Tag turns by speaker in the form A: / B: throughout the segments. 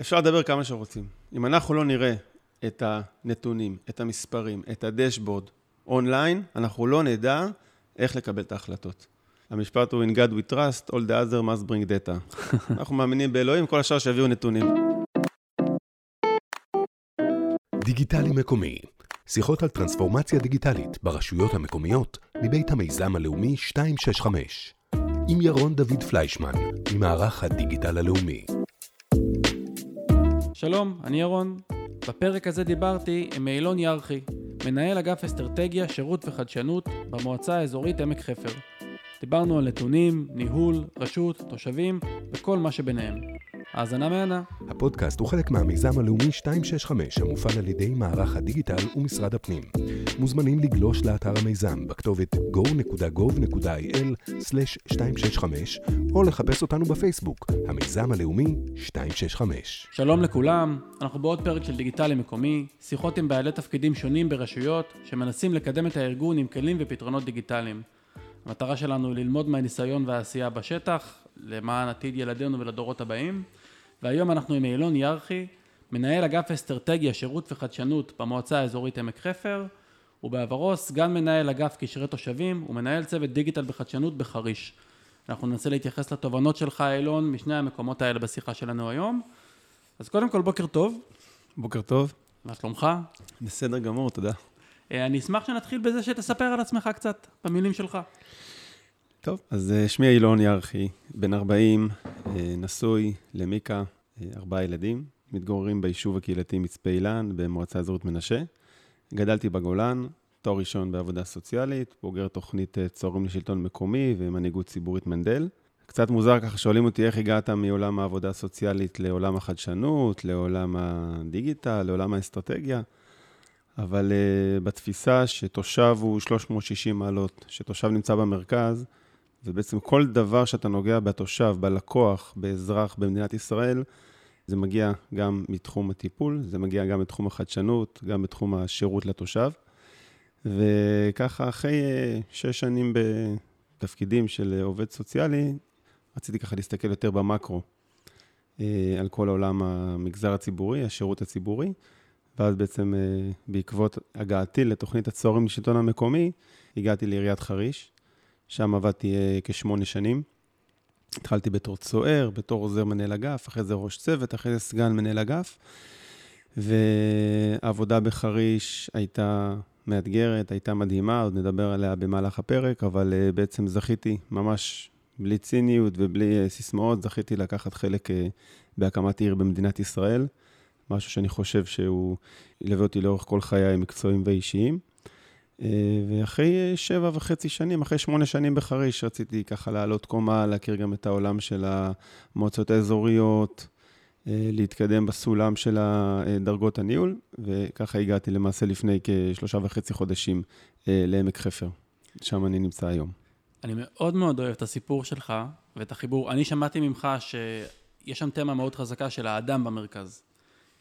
A: אפשר לדבר כמה שרוצים. אם אנחנו לא נראה את הנתונים, את המספרים, את הדשבורד אונליין, אנחנו לא נדע איך לקבל את ההחלטות. המשפט הוא In God we trust, all the other must bring data. אנחנו מאמינים באלוהים, כל השאר שיביאו נתונים.
B: דיגיטלי מקומי, שיחות על טרנספורמציה דיגיטלית ברשויות המקומיות מבית המיזם הלאומי 265, עם ירון דוד פליישמן, ממערך הדיגיטל הלאומי.
C: שלום, אני ירון. בפרק הזה דיברתי עם אילון ירחי, מנהל אגף אסטרטגיה, שירות וחדשנות במועצה האזורית עמק חפר. דיברנו על נתונים, ניהול, רשות, תושבים וכל מה שביניהם. האזנה מהנה.
B: הפודקאסט הוא חלק מהמיזם הלאומי 265 המופעל על ידי מערך הדיגיטל ומשרד הפנים. מוזמנים לגלוש לאתר המיזם בכתובת go.gov.il/265 או לחפש אותנו בפייסבוק, המיזם הלאומי 265.
C: שלום לכולם, אנחנו בעוד פרק של דיגיטלי מקומי, שיחות עם בעלי תפקידים שונים ברשויות שמנסים לקדם את הארגון עם כלים ופתרונות דיגיטליים. המטרה שלנו היא ללמוד מהניסיון והעשייה בשטח, למען עתיד ילדינו ולדורות הבאים. והיום אנחנו עם אילון ירחי, מנהל אגף אסטרטגיה, שירות וחדשנות במועצה האזורית עמק חפר, ובעברו סגן מנהל אגף קשרי תושבים ומנהל צוות דיגיטל בחדשנות בחריש. אנחנו ננסה להתייחס לתובנות שלך, אילון, משני המקומות האלה בשיחה שלנו היום. אז קודם כל, בוקר טוב.
A: בוקר טוב.
C: מה שלומך?
A: בסדר גמור, תודה.
C: אה, אני אשמח שנתחיל בזה שתספר על עצמך קצת, במילים שלך.
A: טוב, אז אה, שמי אילון ירחי, בן 40, אה, נשוי למיקה, ארבעה ילדים, מתגוררים ביישוב הקהילתי מצפה אילן במועצה אזורית מנשה. גדלתי בגולן, תואר ראשון בעבודה סוציאלית, בוגר תוכנית צוהרים לשלטון מקומי ומנהיגות ציבורית מנדל. קצת מוזר ככה, שואלים אותי איך הגעת מעולם העבודה הסוציאלית לעולם החדשנות, לעולם הדיגיטל, לעולם האסטרטגיה. אבל uh, בתפיסה שתושב הוא 360 מעלות, שתושב נמצא במרכז, ובעצם כל דבר שאתה נוגע בתושב, בלקוח, באזרח במדינת ישראל, זה מגיע גם מתחום הטיפול, זה מגיע גם מתחום החדשנות, גם בתחום השירות לתושב. וככה, אחרי uh, שש שנים בתפקידים של עובד סוציאלי, רציתי ככה להסתכל יותר במקרו uh, על כל עולם המגזר הציבורי, השירות הציבורי. ואז בעצם אה, בעקבות הגעתי לתוכנית הצהרים לשלטון המקומי, הגעתי לעיריית חריש, שם עבדתי אה, כשמונה שנים. התחלתי בתור צוער, בתור עוזר מנהל אגף, אחרי זה ראש צוות, אחרי זה סגן מנהל אגף. והעבודה בחריש הייתה מאתגרת, הייתה מדהימה, עוד נדבר עליה במהלך הפרק, אבל אה, בעצם זכיתי, ממש בלי ציניות ובלי סיסמאות, זכיתי לקחת חלק בהקמת עיר במדינת ישראל. משהו שאני חושב שהוא ילווה אותי לאורך כל חיי המקצועיים והאישיים. אה, ואחרי שבע וחצי שנים, אחרי שמונה שנים בחריש, רציתי ככה לעלות קומה, להכיר גם את העולם של המועצות האזוריות, אה, להתקדם בסולם של דרגות הניהול, וככה הגעתי למעשה לפני כשלושה וחצי חודשים אה, לעמק חפר, שם אני נמצא היום.
C: אני מאוד מאוד אוהב את הסיפור שלך ואת החיבור. אני שמעתי ממך שיש שם תמה מאוד חזקה של האדם במרכז.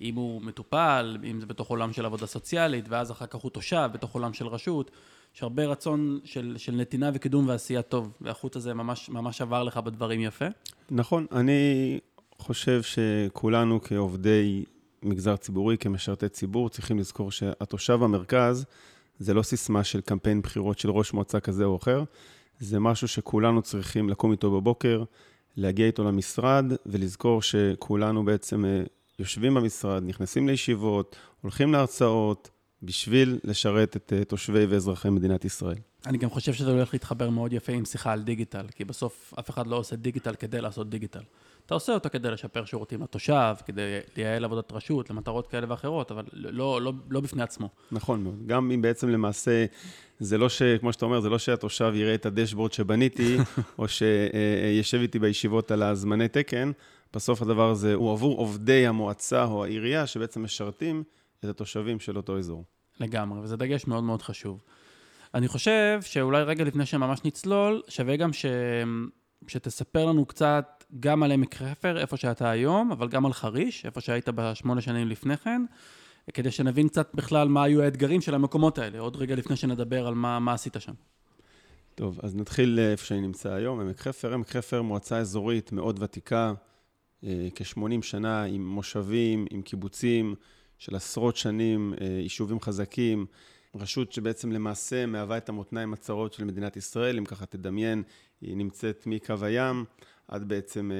C: אם הוא מטופל, אם זה בתוך עולם של עבודה סוציאלית, ואז אחר כך הוא תושב בתוך עולם של רשות, יש הרבה רצון של, של נתינה וקידום ועשייה טוב, והחוט הזה ממש, ממש עבר לך בדברים יפה.
A: נכון, אני חושב שכולנו כעובדי מגזר ציבורי, כמשרתי ציבור, צריכים לזכור שהתושב המרכז זה לא סיסמה של קמפיין בחירות של ראש מועצה כזה או אחר, זה משהו שכולנו צריכים לקום איתו בבוקר, להגיע איתו למשרד ולזכור שכולנו בעצם אה, יושבים במשרד, נכנסים לישיבות, הולכים להרצאות, בשביל לשרת את אה, תושבי ואזרחי מדינת ישראל.
C: אני גם חושב שזה הולך להתחבר מאוד יפה עם שיחה על דיגיטל, כי בסוף אף אחד לא עושה דיגיטל כדי לעשות דיגיטל. אתה עושה אותו כדי לשפר שירותים לתושב, כדי לייעל עבודת רשות, למטרות כאלה ואחרות, אבל לא, לא, לא בפני עצמו.
A: נכון מאוד. גם אם בעצם למעשה, זה לא ש... כמו שאתה אומר, זה לא שהתושב יראה את הדשבורד שבניתי, או שישב איתי בישיבות על הזמני תקן, בסוף הדבר הזה הוא עבור עובדי המועצה או העירייה, שבעצם משרתים את התושבים של אותו אזור.
C: לגמרי, וזה דגש מאוד מאוד חשוב. אני חושב שאולי רגע לפני שממש נצלול, שווה גם ש... שתספר לנו קצת גם על עמק חפר, איפה שאתה היום, אבל גם על חריש, איפה שהיית בשמונה שנים לפני כן, כדי שנבין קצת בכלל מה היו האתגרים של המקומות האלה, עוד רגע לפני שנדבר על מה, מה עשית שם.
A: טוב, אז נתחיל איפה שאני נמצא היום, עמק חפר. עמק חפר, מועצה אזורית מאוד ותיקה, כ-80 שנה עם מושבים, עם קיבוצים של עשרות שנים, יישובים חזקים, רשות שבעצם למעשה מהווה את המותניים הצרות של מדינת ישראל, אם ככה תדמיין, היא נמצאת מקו הים עד בעצם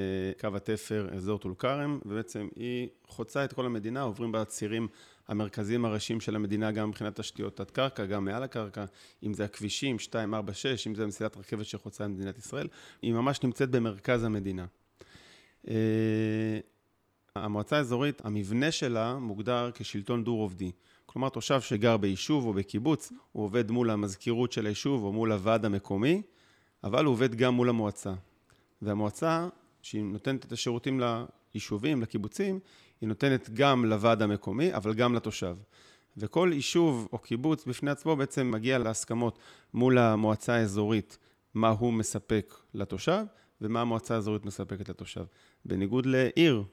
A: קו התפר, אזור טול כרם, ובעצם היא חוצה את כל המדינה, עוברים בה צירים המרכזיים הראשיים של המדינה, גם מבחינת תשתיות תת-קרקע, גם מעל הקרקע, אם זה הכבישים, 2, 4, 6, אם זה מסילת רכבת שחוצה את מדינת ישראל, היא ממש נמצאת במרכז המדינה. אה, המועצה האזורית, המבנה שלה מוגדר כשלטון דו-רובדי. כלומר, תושב שגר ביישוב או בקיבוץ, הוא עובד מול המזכירות של היישוב או מול הוועד המקומי, אבל הוא עובד גם מול המועצה. והמועצה, שהיא נותנת את השירותים ליישובים, לקיבוצים, היא נותנת גם לוועד המקומי, אבל גם לתושב. וכל יישוב או קיבוץ בפני עצמו בעצם מגיע להסכמות מול המועצה האזורית, מה הוא מספק לתושב ומה המועצה האזורית מספקת לתושב. בניגוד לעיר,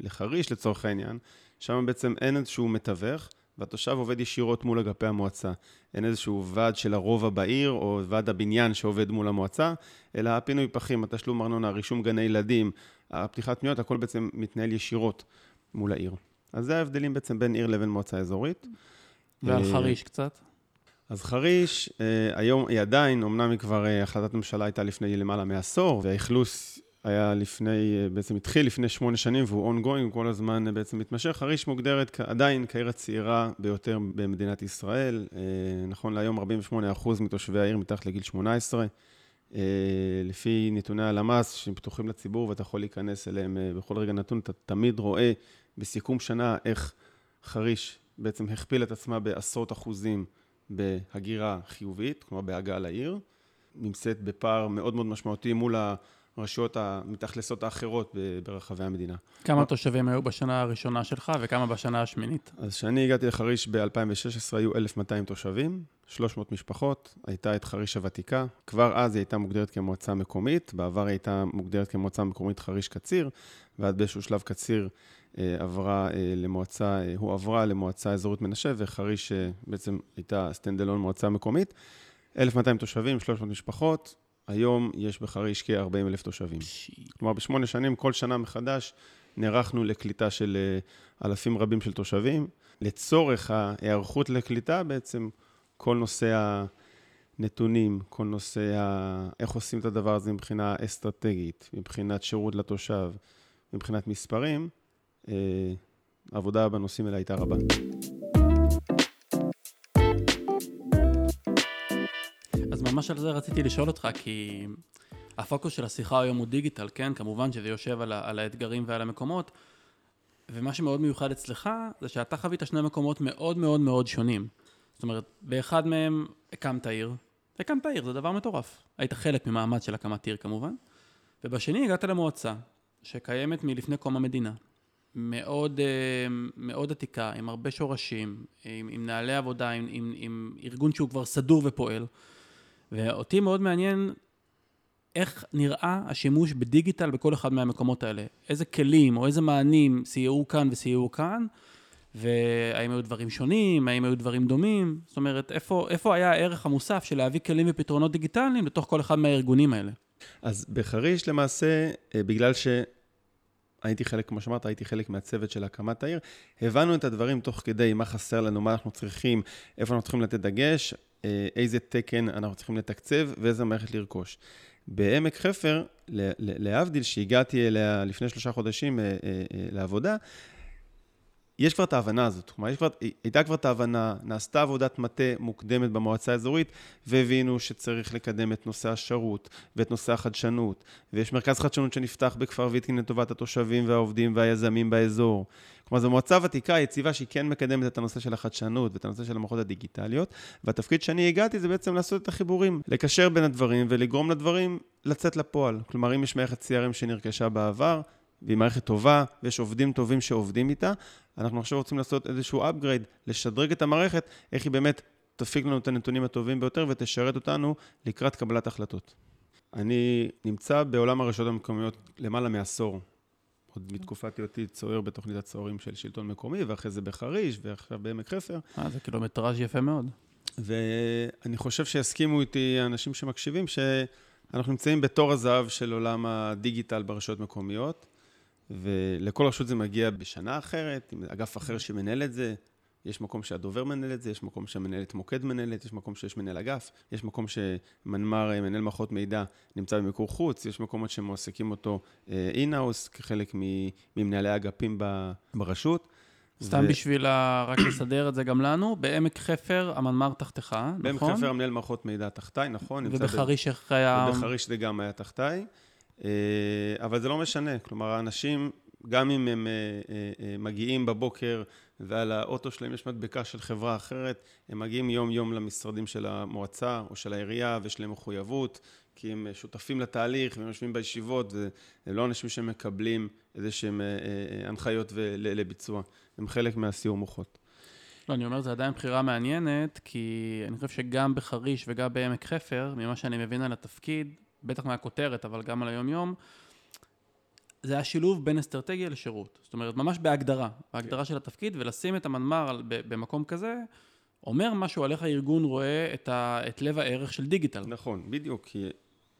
A: לחריש לצורך העניין, שם בעצם אין איזשהו מתווך, והתושב עובד ישירות מול אגפי המועצה. אין איזשהו ועד של הרובע בעיר, או ועד הבניין שעובד מול המועצה, אלא הפינוי פחים, התשלום ארנונה, רישום גני ילדים, הפתיחת פניות, הכל בעצם מתנהל ישירות מול העיר. אז זה ההבדלים בעצם בין עיר לבין מועצה אזורית.
C: ועל אה, חריש קצת?
A: אז חריש, אה, היום היא עדיין, אמנם היא כבר, אה, החלטת ממשלה הייתה לפני למעלה מעשור, והאכלוס היה לפני, בעצם התחיל לפני שמונה שנים והוא ongoing, כל הזמן בעצם מתמשך. חריש מוגדרת עדיין כעיר הצעירה ביותר במדינת ישראל. נכון להיום 48% מתושבי העיר מתחת לגיל 18. אה, לפי נתוני הלמ"ס שהם פתוחים לציבור ואתה יכול להיכנס אליהם אה, בכל רגע נתון, אתה תמיד רואה בסיכום שנה איך חריש בעצם הכפיל את עצמה בעשרות אחוזים בהגירה חיובית, כלומר בהגעה לעיר, נמצאת בפער מאוד מאוד משמעותי מול הרשויות המתאכלסות האחרות ברחבי המדינה.
C: כמה תושבים היו בשנה הראשונה שלך וכמה בשנה השמינית?
A: אז כשאני הגעתי לחריש ב-2016 היו 1,200 תושבים, 300 משפחות, הייתה את חריש הוותיקה, כבר אז היא הייתה מוגדרת כמועצה מקומית, בעבר היא הייתה מוגדרת כמועצה מקומית חריש קציר, ועד באיזשהו שלב קציר אה, עברה אה, למועצה, אה, הועברה למועצה אזורית מנשה, וחריש בעצם הייתה stand alone מועצה מקומית. 1,200 תושבים, 300 משפחות, היום יש בחריש כ-40 אלף תושבים. כלומר, בשמונה שנים, כל שנה מחדש, נערכנו לקליטה של אלפים רבים של תושבים. לצורך ההיערכות לקליטה בעצם, כל נושא הנתונים, כל נושא ה... איך עושים את הדבר הזה מבחינה אסטרטגית, מבחינת שירות לתושב, מבחינת מספרים, אה, העבודה בנושאים האלה הייתה רבה.
C: ממש על זה רציתי לשאול אותך, כי הפוקוס של השיחה היום הוא דיגיטל, כן? כמובן שזה יושב על, על האתגרים ועל המקומות, ומה שמאוד מיוחד אצלך, זה שאתה חווית שני מקומות מאוד מאוד מאוד שונים. זאת אומרת, באחד מהם הקמת עיר, הקמת עיר, זה דבר מטורף. היית חלק ממעמד של הקמת עיר כמובן, ובשני הגעת למועצה, שקיימת מלפני קום המדינה. מאוד, אה, מאוד עתיקה, עם הרבה שורשים, עם, עם נהלי עבודה, עם, עם, עם ארגון שהוא כבר סדור ופועל. ואותי מאוד מעניין איך נראה השימוש בדיגיטל בכל אחד מהמקומות האלה. איזה כלים או איזה מענים סייעו כאן וסייעו כאן, והאם היו דברים שונים, האם היו דברים דומים, זאת אומרת, איפה, איפה היה הערך המוסף של להביא כלים ופתרונות דיגיטליים לתוך כל אחד מהארגונים האלה?
A: אז בחריש למעשה, אה, בגלל שהייתי חלק, כמו שאמרת, הייתי חלק מהצוות של הקמת העיר, הבנו את הדברים תוך כדי מה חסר לנו, מה אנחנו צריכים, איפה אנחנו צריכים לתת דגש, איזה תקן אנחנו צריכים לתקצב ואיזה מערכת לרכוש. בעמק חפר, להבדיל, שהגעתי אליה לפני שלושה חודשים אה, לעבודה, יש כבר את ההבנה הזאת, כלומר, כבר, הייתה כבר את ההבנה, נעשתה עבודת מטה מוקדמת במועצה האזורית, והבינו שצריך לקדם את נושא השירות ואת נושא החדשנות, ויש מרכז חדשנות שנפתח בכפר ויטקין לטובת התושבים והעובדים והיזמים באזור. כלומר, זו מועצה ותיקה, יציבה, שהיא כן מקדמת את הנושא של החדשנות ואת הנושא של המערכות הדיגיטליות, והתפקיד שאני הגעתי זה בעצם לעשות את החיבורים, לקשר בין הדברים ולגרום לדברים לצאת לפועל. כלומר, אם יש מערכת CRM שנרכשה בעבר, והיא מערכת טובה, ויש עובדים טובים שעובדים איתה. אנחנו עכשיו רוצים לעשות איזשהו upgrade, לשדרג את המערכת, איך היא באמת תפיק לנו את הנתונים הטובים ביותר ותשרת אותנו לקראת קבלת החלטות. אני נמצא בעולם הרשויות המקומיות למעלה מעשור. עוד מתקופת היותי צוער בתוכנית הצוערים של שלטון מקומי, ואחרי זה בחריש, ועכשיו בעמק חפר.
C: אה, זה קילומטראז' יפה מאוד.
A: ואני חושב שיסכימו איתי אנשים שמקשיבים, שאנחנו נמצאים בתור הזהב של עולם הדיגיטל ברשויות מקומיות. ולכל רשות זה מגיע בשנה אחרת, עם אגף אחר שמנהל את זה. יש מקום שהדובר מנהל את זה, יש מקום שהמנהלת מוקד מנהלת, יש מקום שיש מנהל אגף, יש מקום שמנמ"ר, אה, מנהל מערכות מידע, נמצא במיקור חוץ, יש מקומות שמועסקים אותו אינהאוס כחלק ממנהלי אגפים ברשות.
C: סתם ו... בשביל רק לסדר את זה גם לנו, בעמק חפר המנמ"ר תחתיך, נכון?
A: בעמק חפר המנהל מערכות מידע תחתיי, נכון.
C: ובחריש איך היה...
A: ובחריש זה גם היה תחתיי, אבל זה לא משנה, כלומר, האנשים, גם אם הם אה, אה, מגיעים בבוקר ועל האוטו שלהם יש מדבקה של חברה אחרת, הם מגיעים יום-יום למשרדים של המועצה או של העירייה ויש להם מחויבות, כי הם שותפים לתהליך והם יושבים בישיבות, זה לא אנשים שמקבלים איזה שהם הנחיות לביצוע. הם חלק מהסיור מוחות.
C: לא, אני אומר, זו עדיין בחירה מעניינת, כי אני חושב שגם בחריש וגם בעמק חפר, ממה שאני מבין על התפקיד, בטח מהכותרת, אבל גם על היום-יום, זה השילוב בין אסטרטגיה לשירות. זאת אומרת, ממש בהגדרה, בהגדרה של התפקיד, ולשים את המנמ"ר במקום כזה, אומר משהו על איך הארגון רואה את, ה, את לב הערך של דיגיטל.
A: נכון, בדיוק, כי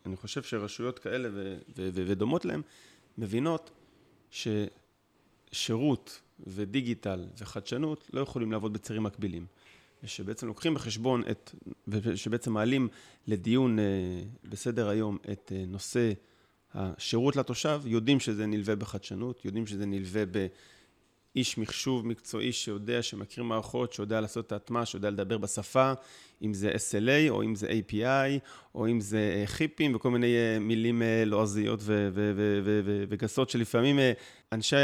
A: אני חושב שרשויות כאלה ו, ו, ו, ודומות להן, מבינות ששירות ודיגיטל וחדשנות לא יכולים לעבוד בצירים מקבילים. ושבעצם לוקחים בחשבון את, ושבעצם מעלים לדיון אה, בסדר היום את אה, נושא השירות לתושב, יודעים שזה נלווה בחדשנות, יודעים שזה נלווה באיש מחשוב מקצועי שיודע, שמכיר מערכות, שיודע לעשות את ההטמעה, שיודע לדבר בשפה, אם זה SLA או אם זה API או אם זה אה, חיפים וכל מיני מילים לועזיות וגסות שלפעמים אנשי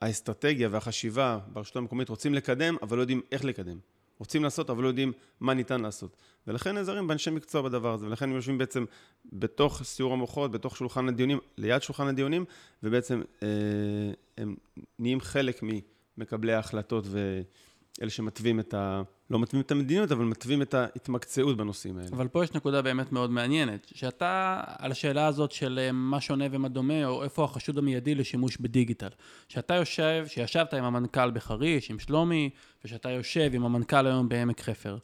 A: האסטרטגיה והחשיבה ברשות המקומית רוצים לקדם, אבל לא יודעים איך לקדם. רוצים לעשות, אבל לא יודעים מה ניתן לעשות. ולכן נעזרים באנשי מקצוע בדבר הזה, ולכן הם יושבים בעצם בתוך סיור המוחות, בתוך שולחן הדיונים, ליד שולחן הדיונים, ובעצם אה, הם נהיים חלק ממקבלי ההחלטות ואלה שמתווים את ה... לא מתווים את המדיניות, אבל מתווים את ההתמקצעות בנושאים האלה.
C: אבל פה יש נקודה באמת מאוד מעניינת, שאתה, על השאלה הזאת של אה, מה שונה ומה דומה, או איפה החשוד המיידי לשימוש בדיגיטל. שאתה יושב, שישבת עם המנכ"ל בחריש, עם שלומי, ושאתה יושב עם המנכ"ל היום בעמק חפר.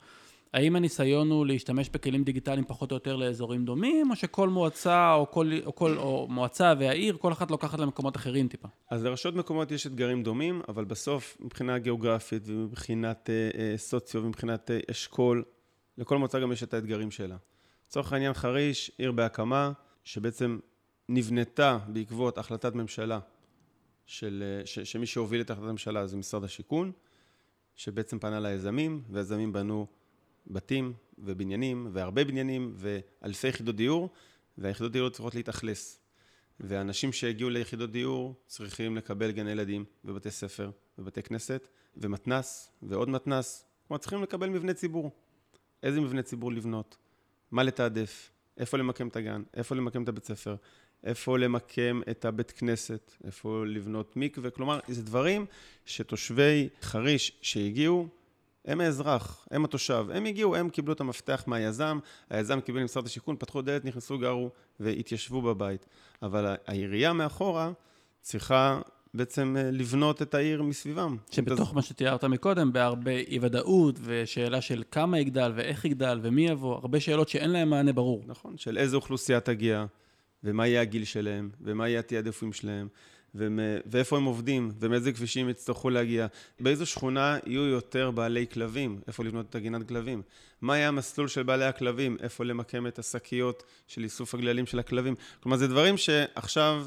C: האם הניסיון הוא להשתמש בכלים דיגיטליים פחות או יותר לאזורים דומים, או שכל מועצה או, כל, או, כל, או מועצה והעיר, כל אחת לוקחת למקומות אחרים טיפה?
A: אז לרשויות מקומיות יש אתגרים דומים, אבל בסוף מבחינה גיאוגרפית ומבחינת אה, אה, סוציו ומבחינת אה, אשכול, לכל מועצה גם יש את האתגרים שלה. לצורך העניין חריש, עיר בהקמה, שבעצם נבנתה בעקבות החלטת ממשלה, של, אה, ש, שמי שהוביל את החלטת הממשלה זה משרד השיכון, שבעצם פנה ליזמים, והיזמים בנו בתים ובניינים, והרבה בניינים, ואלפי יחידות דיור, והיחידות דיור צריכות להתאכלס. ואנשים שהגיעו ליחידות דיור צריכים לקבל גני ילדים ובתי ספר ובתי כנסת ומתנ"ס ועוד מתנ"ס. כלומר, צריכים לקבל מבנה ציבור. איזה מבנה ציבור לבנות? מה לתעדף? איפה למקם את הגן? איפה למקם את הבית ספר? איפה למקם את הבית כנסת? איפה לבנות מקווה? כלומר, זה דברים שתושבי חריש שהגיעו הם האזרח, הם התושב, הם הגיעו, הם קיבלו את המפתח מהיזם, היזם קיבל ממשרד השיכון, פתחו דלת, נכנסו, גרו והתיישבו בבית. אבל העירייה מאחורה צריכה בעצם אה, לבנות את העיר מסביבם.
C: שבתוך מה שתיארת מקודם, בהרבה אי-ודאות, ושאלה של כמה יגדל ואיך יגדל ומי יבוא, הרבה שאלות שאין להן מענה ברור.
A: נכון, של איזה אוכלוסייה תגיע, ומה יהיה הגיל שלהם, ומה יהיה התעדפים שלהם. ואיפה הם עובדים, ומאיזה כבישים יצטרכו להגיע. באיזו שכונה יהיו יותר בעלי כלבים, איפה לבנות את הגינת כלבים. מה יהיה המסלול של בעלי הכלבים, איפה למקם את השקיות של איסוף הגללים של הכלבים. כלומר, זה דברים שעכשיו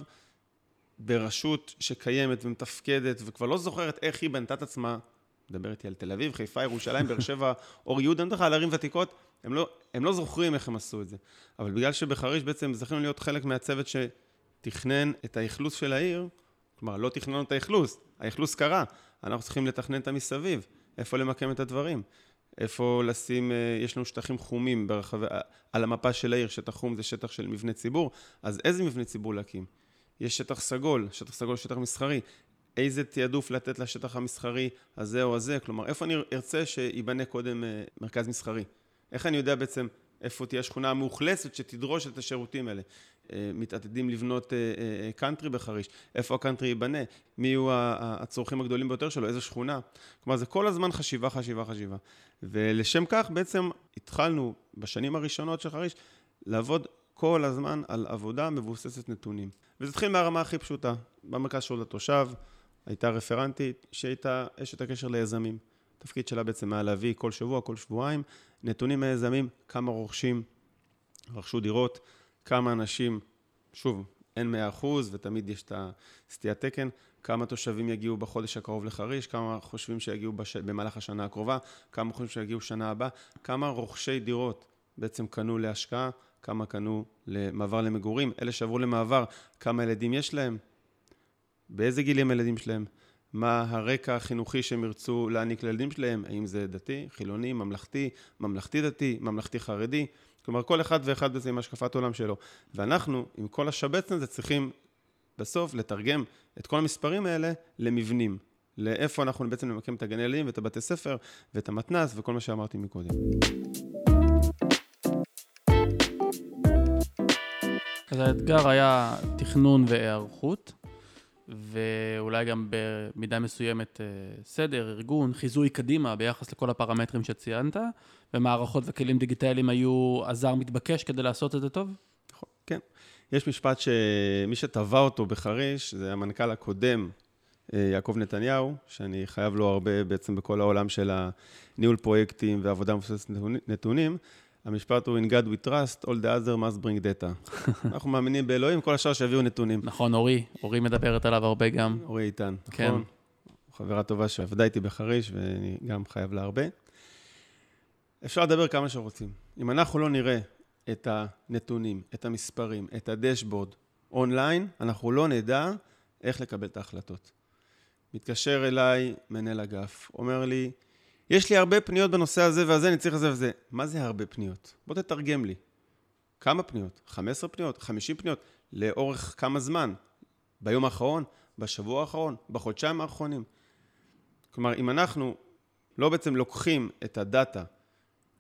A: ברשות שקיימת ומתפקדת, וכבר לא זוכרת איך היא בנתה את עצמה, מדבר איתי על תל אביב, חיפה, ירושלים, באר שבע, אור יהודה, אני על ערים ותיקות, הם לא, הם לא זוכרים איך הם עשו את זה. אבל בגלל שבחריש בעצם זכינו להיות חלק מהצוות ש... תכנן את האכלוס של העיר, כלומר, לא תכננו את האכלוס, האכלוס קרה, אנחנו צריכים לתכנן את המסביב, איפה למקם את הדברים, איפה לשים, אה, יש לנו שטחים חומים ברחבי, על המפה של העיר, שטח חום זה שטח של מבנה ציבור, אז איזה מבנה ציבור להקים? יש שטח סגול, שטח סגול שטח מסחרי, איזה תעדוף לתת לשטח המסחרי הזה או הזה, כלומר, איפה אני ארצה שייבנה קודם אה, מרכז מסחרי? איך אני יודע בעצם איפה תהיה השכונה המאוכלסת שתדרוש את השירותים האלה? אה, מתעתדים לבנות קאנטרי אה, אה, בחריש, איפה הקאנטרי ייבנה, מי יהיו הצורכים הגדולים ביותר שלו, איזה שכונה. כלומר, זה כל הזמן חשיבה, חשיבה, חשיבה. ולשם כך בעצם התחלנו בשנים הראשונות של חריש לעבוד כל הזמן על עבודה מבוססת נתונים. וזה התחיל מהרמה הכי פשוטה. במרכז שירות לתושב הייתה רפרנטית שהייתה אשת הקשר ליזמים. התפקיד שלה בעצם היה להביא כל שבוע, כל שבועיים, נתונים מהיזמים, כמה רוכשים רכשו דירות, כמה אנשים, שוב, אין מאה אחוז ותמיד יש את הסטיית תקן, כמה תושבים יגיעו בחודש הקרוב לחריש, כמה חושבים שיגיעו בש... במהלך השנה הקרובה, כמה חושבים שיגיעו שנה הבאה, כמה רוכשי דירות בעצם קנו להשקעה, כמה קנו למעבר למגורים, אלה שעברו למעבר, כמה ילדים יש להם, באיזה גילים הילדים שלהם, מה הרקע החינוכי שהם ירצו להעניק לילדים שלהם, האם זה דתי, חילוני, ממלכתי, ממלכתי דתי, ממלכתי חרדי, כלומר כל אחד ואחד בזה עם השקפת עולם שלו. ואנחנו, עם כל השבץ הזה, צריכים בסוף לתרגם את כל המספרים האלה למבנים. לאיפה אנחנו בעצם נמקם את הגני ילדים ואת הבתי ספר ואת המתנ"ס וכל מה שאמרתי מקודם.
C: אז האתגר היה תכנון והיערכות, ואולי גם במידה מסוימת אה, סדר, ארגון, חיזוי קדימה ביחס לכל הפרמטרים שציינת, ומערכות וכלים דיגיטליים היו עזר מתבקש כדי לעשות את זה טוב?
A: נכון, כן. יש משפט שמי שטבע אותו בחריש, זה המנכ"ל הקודם, אה, יעקב נתניהו, שאני חייב לו הרבה בעצם בכל העולם של הניהול פרויקטים ועבודה מבוססת נתונים. המשפט הוא In God we trust, all the other must bring data. אנחנו מאמינים באלוהים, כל השאר שיביאו נתונים.
C: נכון, אורי, אורי מדברת עליו הרבה גם.
A: אורי איתן,
C: כן.
A: נכון? חברה טובה שעבדה איתי בחריש, ואני גם חייב לה הרבה. אפשר לדבר כמה שרוצים. אם אנחנו לא נראה את הנתונים, את המספרים, את הדשבורד אונליין, אנחנו לא נדע איך לקבל את ההחלטות. מתקשר אליי מנהל אגף, אומר לי, יש לי הרבה פניות בנושא הזה והזה, אני צריך לזה וזה. מה זה הרבה פניות? בוא תתרגם לי. כמה פניות? 15 פניות? 50 פניות? לאורך כמה זמן? ביום האחרון? בשבוע האחרון? בחודשיים האחרונים? כלומר, אם אנחנו לא בעצם לוקחים את הדאטה,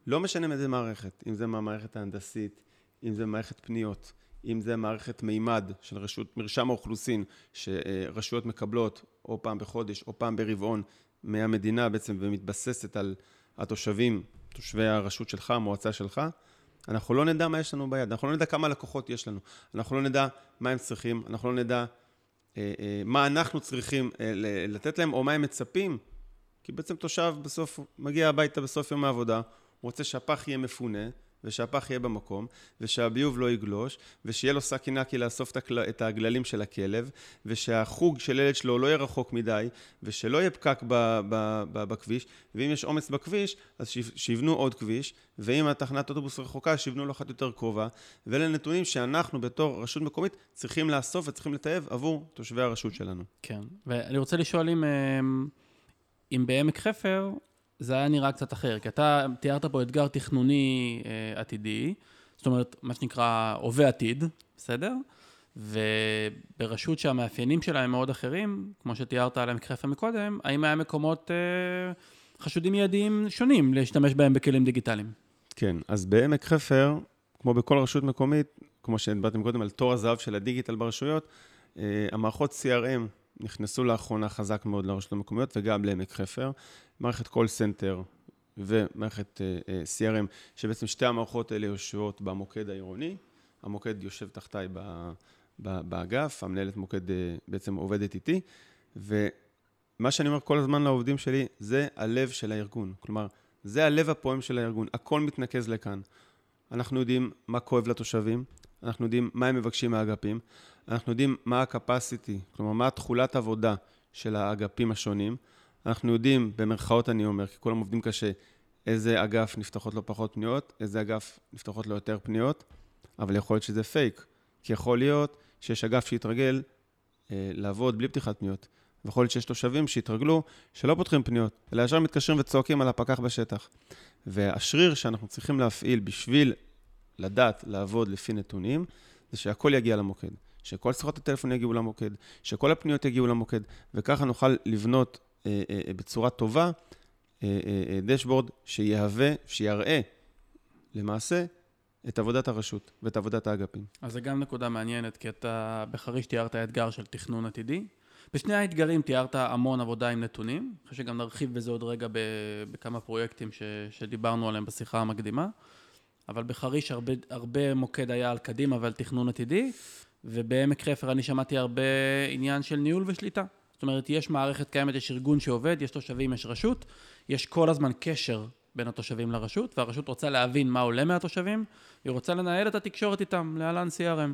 A: לא משנה מאיזה מערכת, אם זה מהמערכת ההנדסית, אם זה מערכת פניות, אם זה מערכת מימד של רשות, מרשם האוכלוסין, שרשויות מקבלות או פעם בחודש או פעם ברבעון מהמדינה בעצם ומתבססת על התושבים, תושבי הרשות שלך, המועצה שלך, אנחנו לא נדע מה יש לנו ביד, אנחנו לא נדע כמה לקוחות יש לנו, אנחנו לא נדע מה הם צריכים, אנחנו לא נדע אה, אה, מה אנחנו צריכים אה, לתת להם או מה הם מצפים, כי בעצם תושב בסוף מגיע הביתה בסוף יום העבודה, הוא רוצה שהפח יהיה מפונה, ושהפח יהיה במקום, ושהביוב לא יגלוש, ושיהיה לו שק עינקי לאסוף את הגללים של הכלב, ושהחוג של ילד שלו לא יהיה רחוק מדי, ושלא יהיה פקק ב- ב- ב- בכביש, ואם יש עומס בכביש, אז שיבנו עוד כביש, ואם התחנת אוטובוס רחוקה, שיבנו לו אחת יותר קרובה, ואלה נתונים שאנחנו בתור רשות מקומית צריכים לאסוף וצריכים לתעב עבור תושבי הרשות שלנו.
C: כן, ואני רוצה לשאול אם, אה, אם בעמק חפר, זה היה נראה קצת אחר, כי אתה תיארת פה אתגר תכנוני אה, עתידי, זאת אומרת, מה שנקרא הווה עתיד, בסדר? וברשות שהמאפיינים שלה הם מאוד אחרים, כמו שתיארת על עמק חפר מקודם, האם היה מקומות אה, חשודים מיידיים שונים להשתמש בהם בכלים דיגיטליים?
A: כן, אז בעמק חפר, כמו בכל רשות מקומית, כמו שדיברתם קודם על תור הזהב של הדיגיטל ברשויות, אה, המערכות CRM נכנסו לאחרונה חזק מאוד לרשויות המקומיות וגם לעמק חפר. מערכת call center ומערכת uh, uh, CRM, שבעצם שתי המערכות האלה יושבות במוקד העירוני. המוקד יושב תחתיי באגף, המנהלת מוקד uh, בעצם עובדת איתי, ומה שאני אומר כל הזמן לעובדים שלי, זה הלב של הארגון. כלומר, זה הלב הפועם של הארגון, הכל מתנקז לכאן. אנחנו יודעים מה כואב לתושבים, אנחנו יודעים מה הם מבקשים מהאגפים, אנחנו יודעים מה ה-capacity, כלומר, מה התכולת עבודה של האגפים השונים. אנחנו יודעים, במרכאות אני אומר, כי כולם עובדים קשה, איזה אגף נפתחות לו פחות פניות, איזה אגף נפתחות לו יותר פניות, אבל יכול להיות שזה פייק. כי יכול להיות שיש אגף שהתרגל אה, לעבוד בלי פתיחת פניות, ויכול להיות שיש תושבים שהתרגלו שלא פותחים פניות, אלא ישר מתקשרים וצועקים על הפקח בשטח. והשריר שאנחנו צריכים להפעיל בשביל לדעת לעבוד לפי נתונים, זה שהכל יגיע למוקד. שכל שיחות הטלפון יגיעו למוקד, שכל הפניות יגיעו למוקד, וככה נוכל לבנות בצורה טובה דשבורד שיהווה, שיראה למעשה את עבודת הרשות ואת עבודת האגפים.
C: אז זה גם נקודה מעניינת, כי אתה בחריש תיארת אתגר של תכנון עתידי. בשני האתגרים תיארת המון עבודה עם נתונים, אחרי שגם נרחיב בזה עוד רגע בכמה פרויקטים ש, שדיברנו עליהם בשיחה המקדימה. אבל בחריש הרבה, הרבה מוקד היה על קדימה ועל תכנון עתידי, ובעמק חפר אני שמעתי הרבה עניין של ניהול ושליטה. זאת אומרת, יש מערכת קיימת, יש ארגון שעובד, יש תושבים, יש רשות, יש כל הזמן קשר בין התושבים לרשות, והרשות רוצה להבין מה עולה מהתושבים, היא רוצה לנהל את התקשורת איתם, להלן CRM.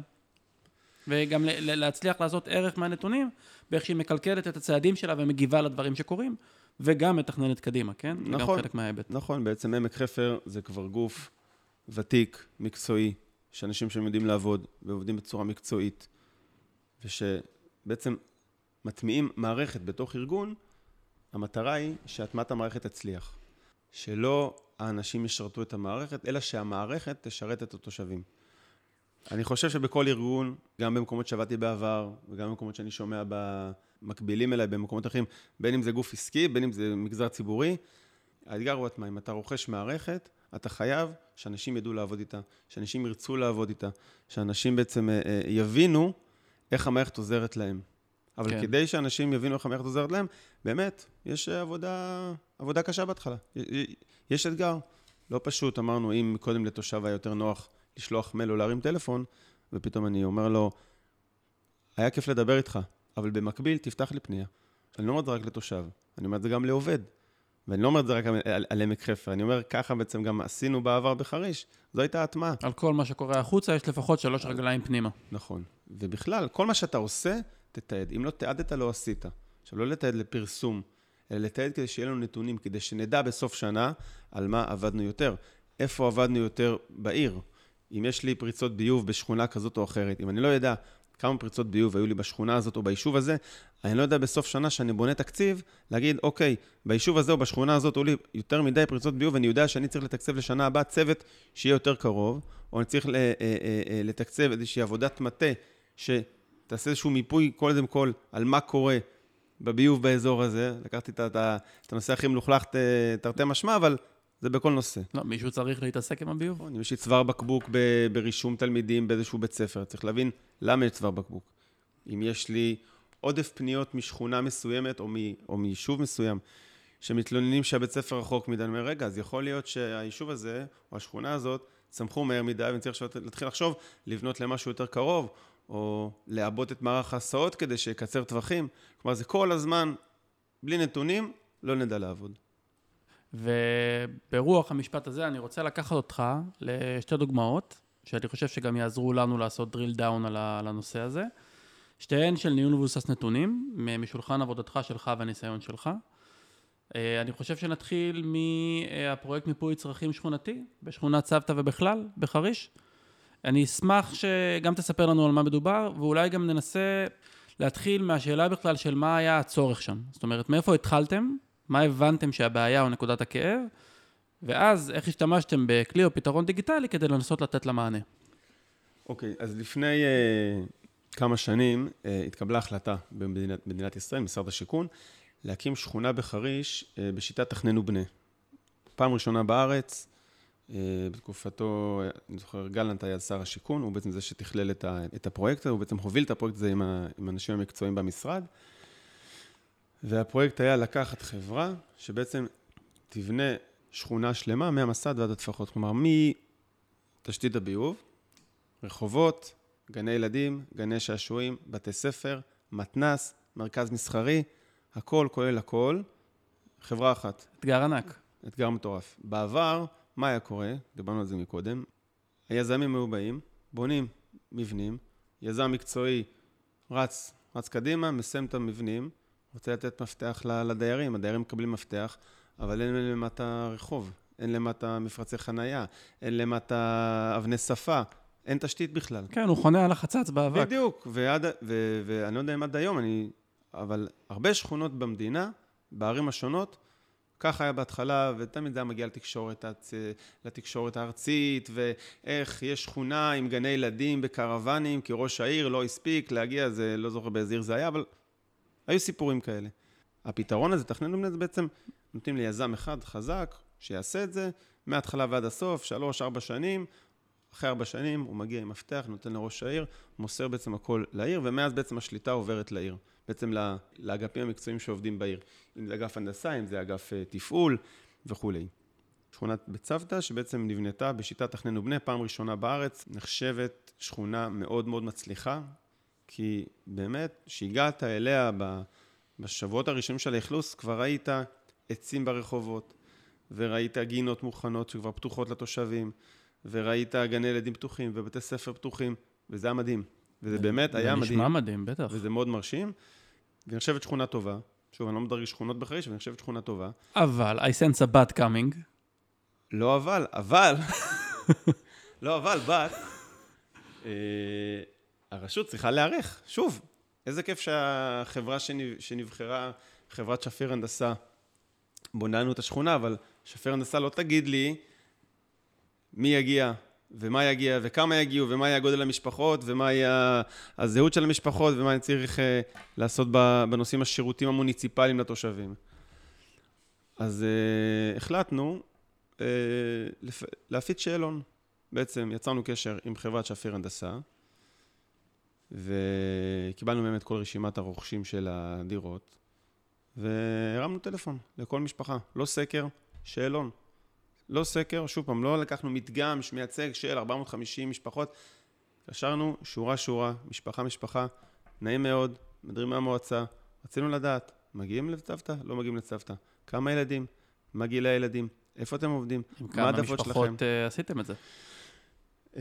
C: וגם להצליח לעשות ערך מהנתונים, באיך שהיא מקלקלת את הצעדים שלה ומגיבה לדברים שקורים, וגם מתכננת קדימה, כן?
A: נכון.
C: זה גם חלק מההיבט.
A: נכון, בעצם עמק חפר זה כבר גוף ותיק, מקצועי, שאנשים שם יודעים לעבוד, ועובדים בצורה מקצועית, ושבעצם מטמיעים מערכת בתוך ארגון, המטרה היא שהטמעת המערכת תצליח. שלא האנשים ישרתו את המערכת, אלא שהמערכת תשרת את התושבים. אני חושב שבכל ארגון, גם במקומות שעבדתי בעבר, וגם במקומות שאני שומע במקבילים אליי במקומות אחרים, בין אם זה גוף עסקי, בין אם זה מגזר ציבורי, האתגר הוא מה, אם אתה רוכש מערכת, אתה חייב שאנשים ידעו לעבוד איתה, שאנשים ירצו לעבוד איתה, שאנשים בעצם אה, אה, יבינו איך המערכת עוזרת להם. אבל כן. כדי שאנשים יבינו איך המערכת עוזרת להם, באמת, יש עבודה, עבודה קשה בהתחלה. יש אתגר. לא פשוט, אמרנו, אם קודם לתושב היה יותר נוח לשלוח מייל או להרים טלפון, ופתאום אני אומר לו, היה כיף לדבר איתך, אבל במקביל תפתח לי פנייה. אני לא אומר את זה רק לתושב, אני אומר את זה גם לעובד. ואני לא אומר את זה רק על, על עמק חפר, אני אומר, ככה בעצם גם עשינו בעבר בחריש, זו הייתה הטמעה.
C: על כל מה שקורה החוצה יש לפחות שלוש רגליים פנימה.
A: נכון. ובכלל, כל מה שאתה עושה, תתעד. אם לא תיעדת, לא עשית. עכשיו, לא לתעד לפרסום, אלא לתעד כדי שיהיה לנו נתונים, כדי שנדע בסוף שנה על מה עבדנו יותר. איפה עבדנו יותר בעיר. אם יש לי פריצות ביוב בשכונה כזאת או אחרת, אם אני לא יודע כמה פריצות ביוב היו לי בשכונה הזאת או ביישוב הזה, אני לא יודע בסוף שנה שאני בונה תקציב, להגיד, אוקיי, ביישוב הזה או בשכונה הזאת היו לי יותר מדי פריצות ביוב, ואני יודע שאני צריך לתקצב לשנה הבאה צוות שיהיה יותר קרוב, או אני צריך אה, אה, אה, לתקצב איזושהי עבודת מטה, שתעשה איזשהו מיפוי קודם כל על מה קורה בביוב באזור הזה. לקחתי את הנושא הכי מלוכלך תרתי משמע, אבל זה בכל נושא.
C: לא, מישהו צריך להתעסק עם הביוב?
A: נכון, יש לי צוואר בקבוק ברישום תלמידים באיזשהו בית ספר, צריך להבין למה יש צוואר בקבוק. אם יש לי עודף פניות משכונה מסוימת או, מ, או מיישוב מסוים, שמתלוננים שהבית ספר רחוק מדי, אני אומר, רגע, אז יכול להיות שהיישוב הזה, או השכונה הזאת, צמחו מהר מדי, ואני צריך להתחיל לחשוב, לבנות למשהו יותר קרוב, או לעבות את מערך ההסעות כדי שיקצר טווחים. כלומר, זה כל הזמן, בלי נתונים, לא נדע לעבוד.
C: וברוח המשפט הזה אני רוצה לקחת אותך לשתי דוגמאות, שאני חושב שגם יעזרו לנו לעשות drill down על הנושא הזה. שתיהן של ניהול מבוסס נתונים, משולחן עבודתך שלך והניסיון שלך. אה, אני חושב שנתחיל מהפרויקט מיפוי צרכים שכונתי, בשכונת סבתא ובכלל, בחריש. אני אשמח שגם תספר לנו על מה מדובר, ואולי גם ננסה להתחיל מהשאלה בכלל של מה היה הצורך שם. זאת אומרת, מאיפה התחלתם, מה הבנתם שהבעיה או נקודת הכאב, ואז איך השתמשתם בכלי או פתרון דיגיטלי כדי לנסות לתת לה מענה.
A: אוקיי, okay, אז לפני uh, כמה שנים uh, התקבלה החלטה במדינת ישראל, משרד השיכון, להקים שכונה בחריש uh, בשיטת תכנן ובנה. פעם ראשונה בארץ, בתקופתו, אני זוכר, גלנט היה שר השיכון, הוא בעצם זה שתכלל את, את הפרויקט הזה, הוא בעצם הוביל את הפרויקט הזה עם האנשים המקצועיים במשרד. והפרויקט היה לקחת חברה שבעצם תבנה שכונה שלמה מהמסד ועד הטפחות. כלומר, מתשתית הביוב, רחובות, גני ילדים, גני שעשועים, בתי ספר, מתנ"ס, מרכז מסחרי, הכל כולל הכל, חברה אחת.
C: אתגר ענק.
A: אתגר מטורף. בעבר, מה היה קורה? דיברנו על זה מקודם. היזמים היו באים, בונים מבנים, יזם מקצועי רץ, רץ קדימה, מסיים את המבנים, רוצה לתת מפתח לדיירים, הדיירים מקבלים מפתח, אבל אין למטה רחוב, אין למטה מפרצי חנייה, אין למטה אבני שפה, אין תשתית בכלל.
C: כן, הוא חונה על החצץ באבק.
A: בדיוק, ועד, ו, ואני לא יודע אם עד היום, אני, אבל הרבה שכונות במדינה, בערים השונות, ככה היה בהתחלה, ותמיד זה היה מגיע לתקשורת, לתקשורת הארצית, ואיך יש שכונה עם גני ילדים בקרוונים, כי ראש העיר לא הספיק להגיע, זה לא זוכר באיזה עיר זה היה, אבל היו סיפורים כאלה. הפתרון הזה, תכנן ובנה, זה בעצם נותנים ליזם אחד חזק, שיעשה את זה, מההתחלה ועד הסוף, שלוש, ארבע שנים, אחרי ארבע שנים הוא מגיע עם מפתח, נותן לראש העיר, מוסר בעצם הכל לעיר, ומאז בעצם השליטה עוברת לעיר. בעצם לאגפים המקצועיים שעובדים בעיר. אם זה אגף הנדסה, אם זה אגף אה, תפעול וכולי. שכונת בצוותא, שבעצם נבנתה בשיטת תכנן ובנה, פעם ראשונה בארץ, נחשבת שכונה מאוד מאוד מצליחה, כי באמת, כשהגעת אליה בשבועות הראשונים של האכלוס, כבר ראית עצים ברחובות, וראית גינות מוכנות שכבר פתוחות לתושבים, וראית גני ילדים פתוחים ובתי ספר פתוחים, וזה היה מדהים. וזה באמת היה מדהים.
C: זה נשמע מדהים, בטח.
A: וזה מאוד מרשים. והיא נחשבת שכונה טובה. שוב, אני לא מדרג שכונות בחריש, אבל אני חושבת שכונה טובה.
C: אבל, I sense a bad coming.
A: לא אבל, אבל, לא אבל, but, אה, הרשות צריכה להיערך. שוב, איזה כיף שהחברה שנבחרה, חברת שפיר הנדסה, בונה לנו את השכונה, אבל שפיר הנדסה לא תגיד לי מי יגיע ומה יגיע וכמה יגיעו ומה יהיה גודל המשפחות ומה יהיה הזהות של המשפחות ומה אני צריך אה, לעשות בנושאים השירותים המוניציפליים לתושבים. אז uh, החלטנו uh, להפיץ שאלון. בעצם יצרנו קשר עם חברת שפיר הנדסה, וקיבלנו מהם את כל רשימת הרוכשים של הדירות, והרמנו טלפון לכל משפחה. לא סקר, שאלון. לא סקר, שוב פעם, לא לקחנו מדגם שמייצג של 450 משפחות, קשרנו שורה-שורה, משפחה-משפחה, נעים מאוד, מדברים מהמועצה, רצינו לדעת, מגיעים לצוותא? לא מגיעים לצוותא. כמה ילדים? מה גילי הילדים? איפה אתם עובדים?
C: מה העדפות שלכם? כמה משפחות uh, עשיתם את זה?
A: Uh,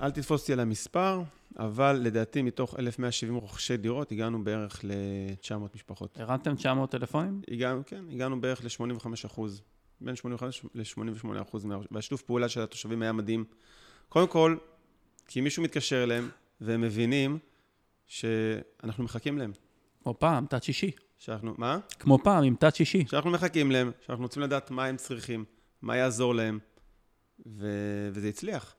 A: אל תתפוס אותי על המספר, אבל לדעתי מתוך 1,170 רוכשי דירות, הגענו בערך ל-900 משפחות.
C: הרמתם 900 טלפונים?
A: הגענו, כן, הגענו בערך ל-85 אחוז. בין 85 ל-88 אחוז, והשיתוף פעולה של התושבים היה מדהים. קודם כל, כי מישהו מתקשר אליהם, והם מבינים שאנחנו מחכים להם.
C: כמו פעם, תת שישי.
A: שאנחנו, מה?
C: כמו פעם, עם תת שישי.
A: שאנחנו מחכים להם, שאנחנו רוצים לדעת מה הם צריכים, מה יעזור להם, ו... וזה הצליח.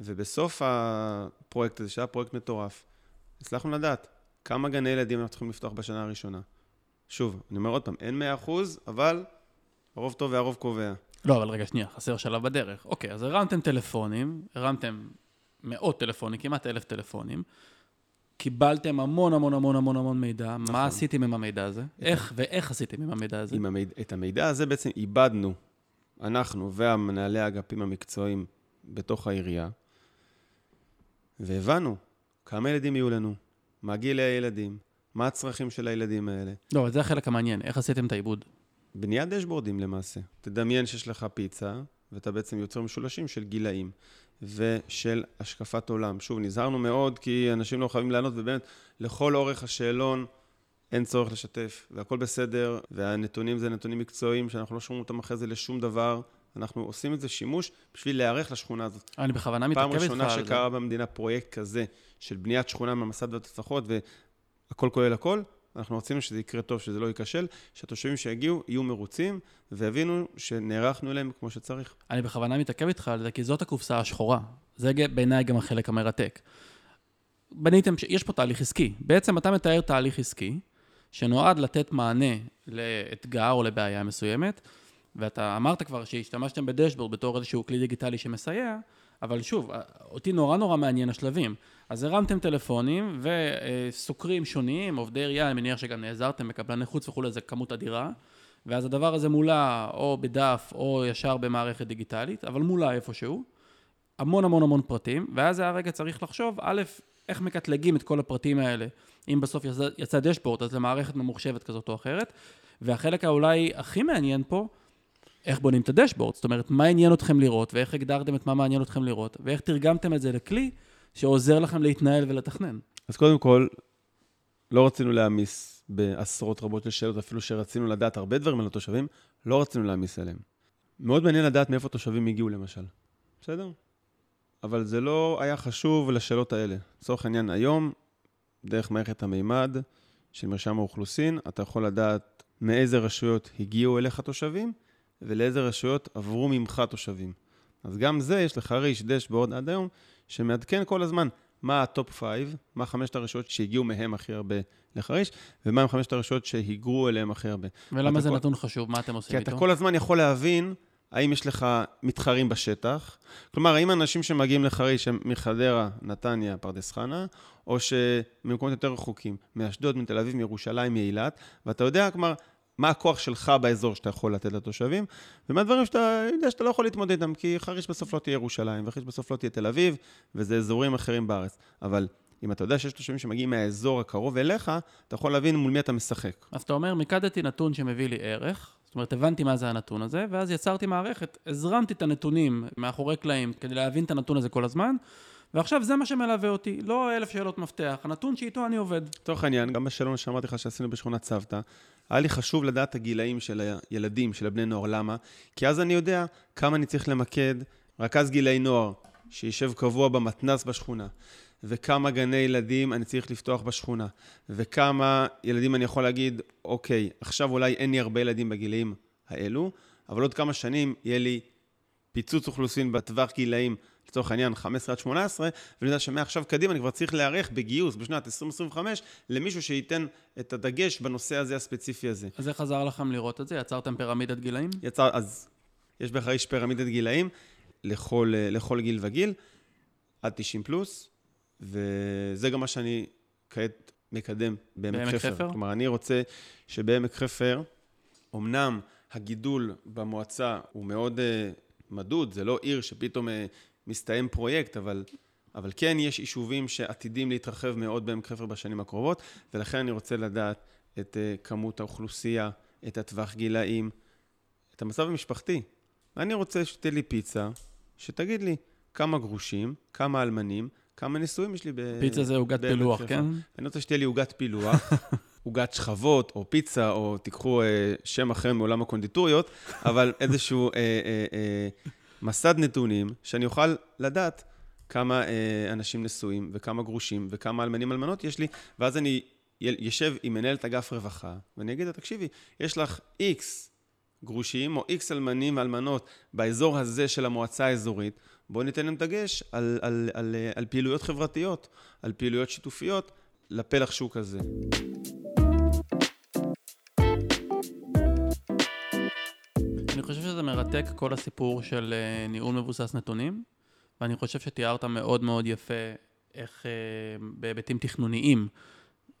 A: ובסוף הפרויקט הזה, שהיה פרויקט מטורף, הצלחנו לדעת כמה גני ילדים אנחנו צריכים לפתוח בשנה הראשונה. שוב, אני אומר עוד פעם, אין 100%, אבל הרוב טוב והרוב קובע.
C: לא, אבל רגע, שנייה, חסר שלב בדרך. אוקיי, אז הרמתם טלפונים, הרמתם מאות טלפונים, כמעט אלף טלפונים, קיבלתם המון המון המון המון המון מידע, נכון. מה עשיתם עם המידע הזה? איך ואיך עשיתם עם המידע הזה? עם
A: המידע, את המידע הזה בעצם איבדנו, אנחנו והמנהלי האגפים המקצועיים בתוך העירייה, והבנו כמה ילדים יהיו לנו, מה גילי הילדים, מה הצרכים של הילדים האלה.
C: לא, זה החלק המעניין, איך עשיתם את העיבוד?
A: בניית דשבורדים למעשה. תדמיין שיש לך פיצה, ואתה בעצם יוצר משולשים של גילאים ושל השקפת עולם. שוב, נזהרנו מאוד, כי אנשים לא חייבים לענות, ובאמת, לכל אורך השאלון אין צורך לשתף, והכל בסדר, והנתונים זה נתונים מקצועיים, שאנחנו לא שומעים אותם אחרי זה לשום דבר. אנחנו עושים את זה שימוש בשביל להיערך לשכונה הזאת.
C: אני בכוונה מתעכב איתך על זה.
A: פעם ראשונה שקרה במדינה פרויקט כזה, של בניית שכונה מהמסד והתצלחות, והכל כולל הכל, אנחנו רצינו שזה יקרה טוב, שזה לא ייכשל, שהתושבים שיגיעו יהיו מרוצים ויבינו שנערכנו אליהם כמו שצריך.
C: אני בכוונה מתעכב איתך על זה, כי זאת הקופסה השחורה. זה בעיניי גם החלק המרתק. בניתם, יש פה תהליך עסקי. בעצם אתה מתאר תהליך עסקי, שנועד לתת מענה לאתגר או לבעיה מסוימת, ואתה אמרת כבר שהשתמשתם בדשבורד בתור איזשהו כלי דיגיטלי שמסייע, אבל שוב, אותי נורא נורא מעניין השלבים. אז הרמתם טלפונים וסוקרים שונים, עובדי עירייה, אני מניח שגם נעזרתם בקבלני חוץ וכולי, זה כמות אדירה. ואז הדבר הזה מולה או בדף או ישר במערכת דיגיטלית, אבל מולה איפשהו. המון המון המון פרטים, ואז היה רגע צריך לחשוב, א', איך מקטלגים את כל הפרטים האלה. אם בסוף יצא, יצא דשבורד, אז למערכת ממוחשבת כזאת או אחרת. והחלק האולי הכי מעניין פה, איך בונים את הדשבורד. זאת אומרת, מה עניין אתכם לראות, ואיך הגדרתם את מה מעניין אתכם לראות, ואיך תרגמתם את זה לכלי שעוזר לכם להתנהל ולתכנן.
A: אז קודם כל, לא רצינו להעמיס בעשרות רבות של שאלות, אפילו שרצינו לדעת הרבה דברים על התושבים, לא רצינו להעמיס עליהם. מאוד מעניין לדעת מאיפה התושבים הגיעו למשל, בסדר? אבל זה לא היה חשוב לשאלות האלה. לצורך העניין, היום, דרך מערכת המימד של מרשם האוכלוסין, אתה יכול לדעת מאיזה רשויות הגיעו אליך תושבים, ולאיזה רשויות עברו ממך תושבים. אז גם זה, יש לחריש דשבורד עד היום, שמעדכן כל הזמן מה ה top 5, מה חמשת הרשויות שהגיעו מהם הכי הרבה לחריש, ומה הם חמשת הרשויות שהיגרו אליהם הכי הרבה.
C: ולמה זה כל... נתון חשוב? מה אתם עושים
A: איתו? כי אתה כל הזמן יכול להבין האם יש לך מתחרים בשטח. כלומר, האם אנשים שמגיעים לחריש הם מחדרה, נתניה, פרדס חנה, או שממקומות יותר רחוקים, מאשדוד, מתל אביב, מירושלים, מאילת, ואתה יודע, כלומר, מה הכוח שלך באזור שאתה יכול לתת לתושבים, ומה הדברים שאתה יודע שאתה לא יכול להתמודד איתם, כי חריש בסוף לא תהיה ירושלים, וחריש בסוף לא תהיה תל אביב, וזה אזורים אחרים בארץ. אבל אם אתה יודע שיש תושבים שמגיעים מהאזור הקרוב אליך, אתה יכול להבין מול מי אתה משחק.
C: אז אתה אומר, מיקדתי נתון שמביא לי ערך, זאת אומרת, הבנתי מה זה הנתון הזה, ואז יצרתי מערכת, הזרמתי את הנתונים מאחורי קלעים כדי להבין את הנתון הזה כל הזמן, ועכשיו זה מה שמלווה אותי, לא אלף שאלות מפתח, הנתון שאיתו אני עובד.
A: לצורך העניין, גם בשאלון שאמרתי לך שעשינו בשכונת סבתא, היה לי חשוב לדעת את הגילאים של הילדים, של הבני נוער. למה? כי אז אני יודע כמה אני צריך למקד רכז גילאי נוער, שישב קבוע במתנ"ס בשכונה, וכמה גני ילדים אני צריך לפתוח בשכונה, וכמה ילדים אני יכול להגיד, אוקיי, עכשיו אולי אין לי הרבה ילדים בגילאים האלו, אבל עוד כמה שנים יהיה לי פיצוץ אוכלוסין בטווח גילאים, לצורך העניין 15 עד 18, ואני יודע שמעכשיו קדימה אני כבר צריך להיערך בגיוס בשנת 2025 למישהו שייתן את הדגש בנושא הזה הספציפי הזה.
C: אז איך עזר לכם לראות את זה? יצרתם פירמידת גילאים?
A: יצר, אז יש בחריש פירמידת גילאים לכל, לכל גיל וגיל, עד 90 פלוס, וזה גם מה שאני כעת מקדם בעמק חפר. חפר. כלומר, אני רוצה שבעמק חפר, אמנם הגידול במועצה הוא מאוד uh, מדוד, זה לא עיר שפתאום uh, מסתיים פרויקט, אבל, אבל כן יש יישובים שעתידים להתרחב מאוד בעמק חפר בשנים הקרובות, ולכן אני רוצה לדעת את uh, כמות האוכלוסייה, את הטווח גילאים, את המצב המשפחתי. אני רוצה שתהיה לי פיצה, שתגיד לי כמה גרושים, כמה אלמנים, כמה נישואים יש לי ב...
C: פיצה זה עוגת פילוח, כן?
A: אני רוצה שתהיה לי עוגת פילוח, עוגת שכבות, או פיצה, או תיקחו אה, שם אחר מעולם הקונדיטוריות, אבל איזשהו אה, אה, אה, מסד נתונים, שאני אוכל לדעת כמה אה, אנשים נשואים, וכמה גרושים, וכמה אלמנים אלמנות יש לי, ואז אני יושב עם מנהלת אגף רווחה, ואני אגיד לה, תקשיבי, יש לך איקס גרושים, או איקס אלמנים ואלמנות באזור הזה של המועצה האזורית, בואו ניתן להם דגש על, על, על, על, על פעילויות חברתיות, על פעילויות שיתופיות, לפלח שוק הזה.
C: מרתק כל הסיפור של אה, ניהול מבוסס נתונים, ואני חושב שתיארת מאוד מאוד יפה איך אה, בהיבטים תכנוניים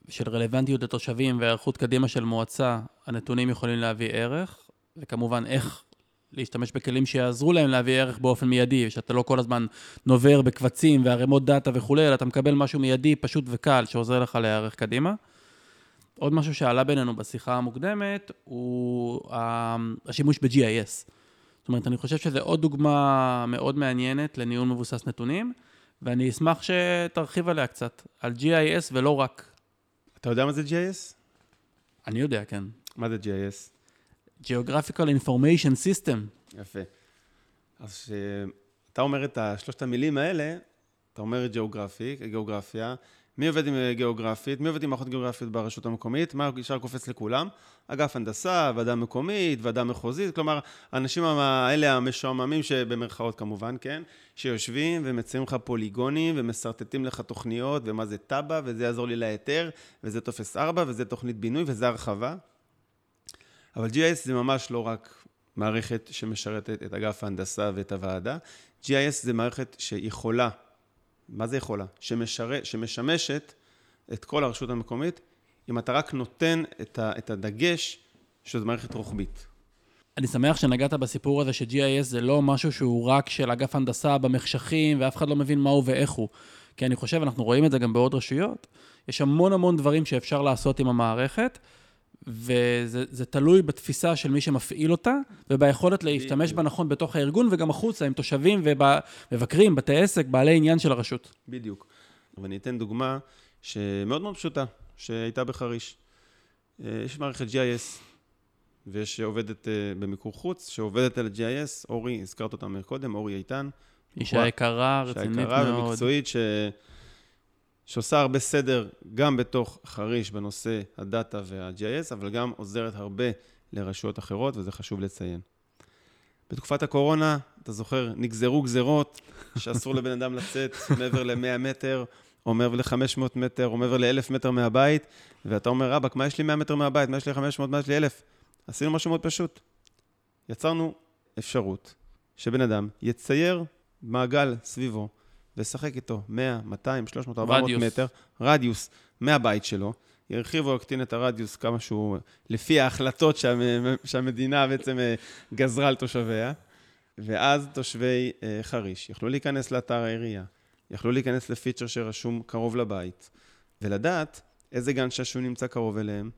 C: של רלוונטיות לתושבים והיערכות קדימה של מועצה, הנתונים יכולים להביא ערך, וכמובן איך להשתמש בכלים שיעזרו להם להביא ערך באופן מיידי, שאתה לא כל הזמן נובר בקבצים וערימות דאטה וכולי, אלא אתה מקבל משהו מיידי, פשוט וקל, שעוזר לך להיערך קדימה. עוד משהו שעלה בינינו בשיחה המוקדמת, הוא השימוש ב-GIS. זאת אומרת, אני חושב שזו עוד דוגמה מאוד מעניינת לניהול מבוסס נתונים, ואני אשמח שתרחיב עליה קצת, על GIS ולא רק.
A: אתה יודע מה זה GIS?
C: אני יודע, כן.
A: מה זה GIS?
C: Geographical Information System.
A: יפה. אז כשאתה אומר את שלושת המילים האלה, אתה אומר גיאוגרפי, גיאוגרפיה, מי עובד עם גיאוגרפית, מי עובד עם מערכות גיאוגרפיות ברשות המקומית, מה ישר קופץ לכולם? אגף הנדסה, ועדה מקומית, ועדה מחוזית, כלומר, האנשים האלה המשועממים שבמרכאות כמובן, כן? שיושבים ומציירים לך פוליגונים ומסרטטים לך תוכניות, ומה זה תב"ע, וזה יעזור לי להיתר, וזה טופס 4, וזה תוכנית בינוי, וזה הרחבה. אבל GIS זה ממש לא רק מערכת שמשרתת את אגף ההנדסה ואת הוועדה, GIS זה מערכת שיכולה, מה זה יכולה? שמשרת, שמשמשת את כל הרשות המקומית, אם אתה רק נותן את, ה, את הדגש שזו מערכת רוחבית.
C: אני שמח שנגעת בסיפור הזה ש-GIS זה לא משהו שהוא רק של אגף הנדסה במחשכים, ואף אחד לא מבין מה הוא ואיך הוא. כי אני חושב, אנחנו רואים את זה גם בעוד רשויות, יש המון המון דברים שאפשר לעשות עם המערכת, וזה תלוי בתפיסה של מי שמפעיל אותה, וביכולת להשתמש בה נכון בתוך הארגון, וגם החוצה עם תושבים ומבקרים, בתי עסק, בעלי עניין של הרשות.
A: בדיוק. ואני אתן דוגמה שמאוד מאוד פשוטה, שהייתה בחריש. אה, יש מערכת GIS, ויש עובדת אה, במיקור חוץ, שעובדת על GIS, אורי, הזכרת אותה קודם, אורי איתן.
C: אישה יקרה, רצינית מאוד. אישה
A: יקרה ומקצועית, ש... שעושה הרבה סדר גם בתוך חריש בנושא הדאטה וה-GIS, אבל גם עוזרת הרבה לרשויות אחרות, וזה חשוב לציין. בתקופת הקורונה, אתה זוכר, נגזרו גזרות שאסור לבן אדם לצאת מעבר ל-100 מטר, או מעבר ל-500 מטר, או מעבר ל-1,000 מטר מהבית, ואתה אומר, רבאק, מה יש לי 100 מטר מהבית? מה יש לי 500? מה יש לי 1,000? עשינו משהו מאוד פשוט. יצרנו אפשרות שבן אדם יצייר מעגל סביבו לשחק איתו 100, 200, 300, 400 רדיוס. מטר, רדיוס מהבית שלו, ירחיב או יקטין את הרדיוס כמה שהוא, לפי ההחלטות שה, שהמדינה בעצם אה, גזרה על תושביה, ואז תושבי אה, חריש יכלו להיכנס לאתר העירייה, יכלו להיכנס לפיצ'ר שרשום קרוב לבית, ולדעת איזה גן שעשוע נמצא קרוב אליהם,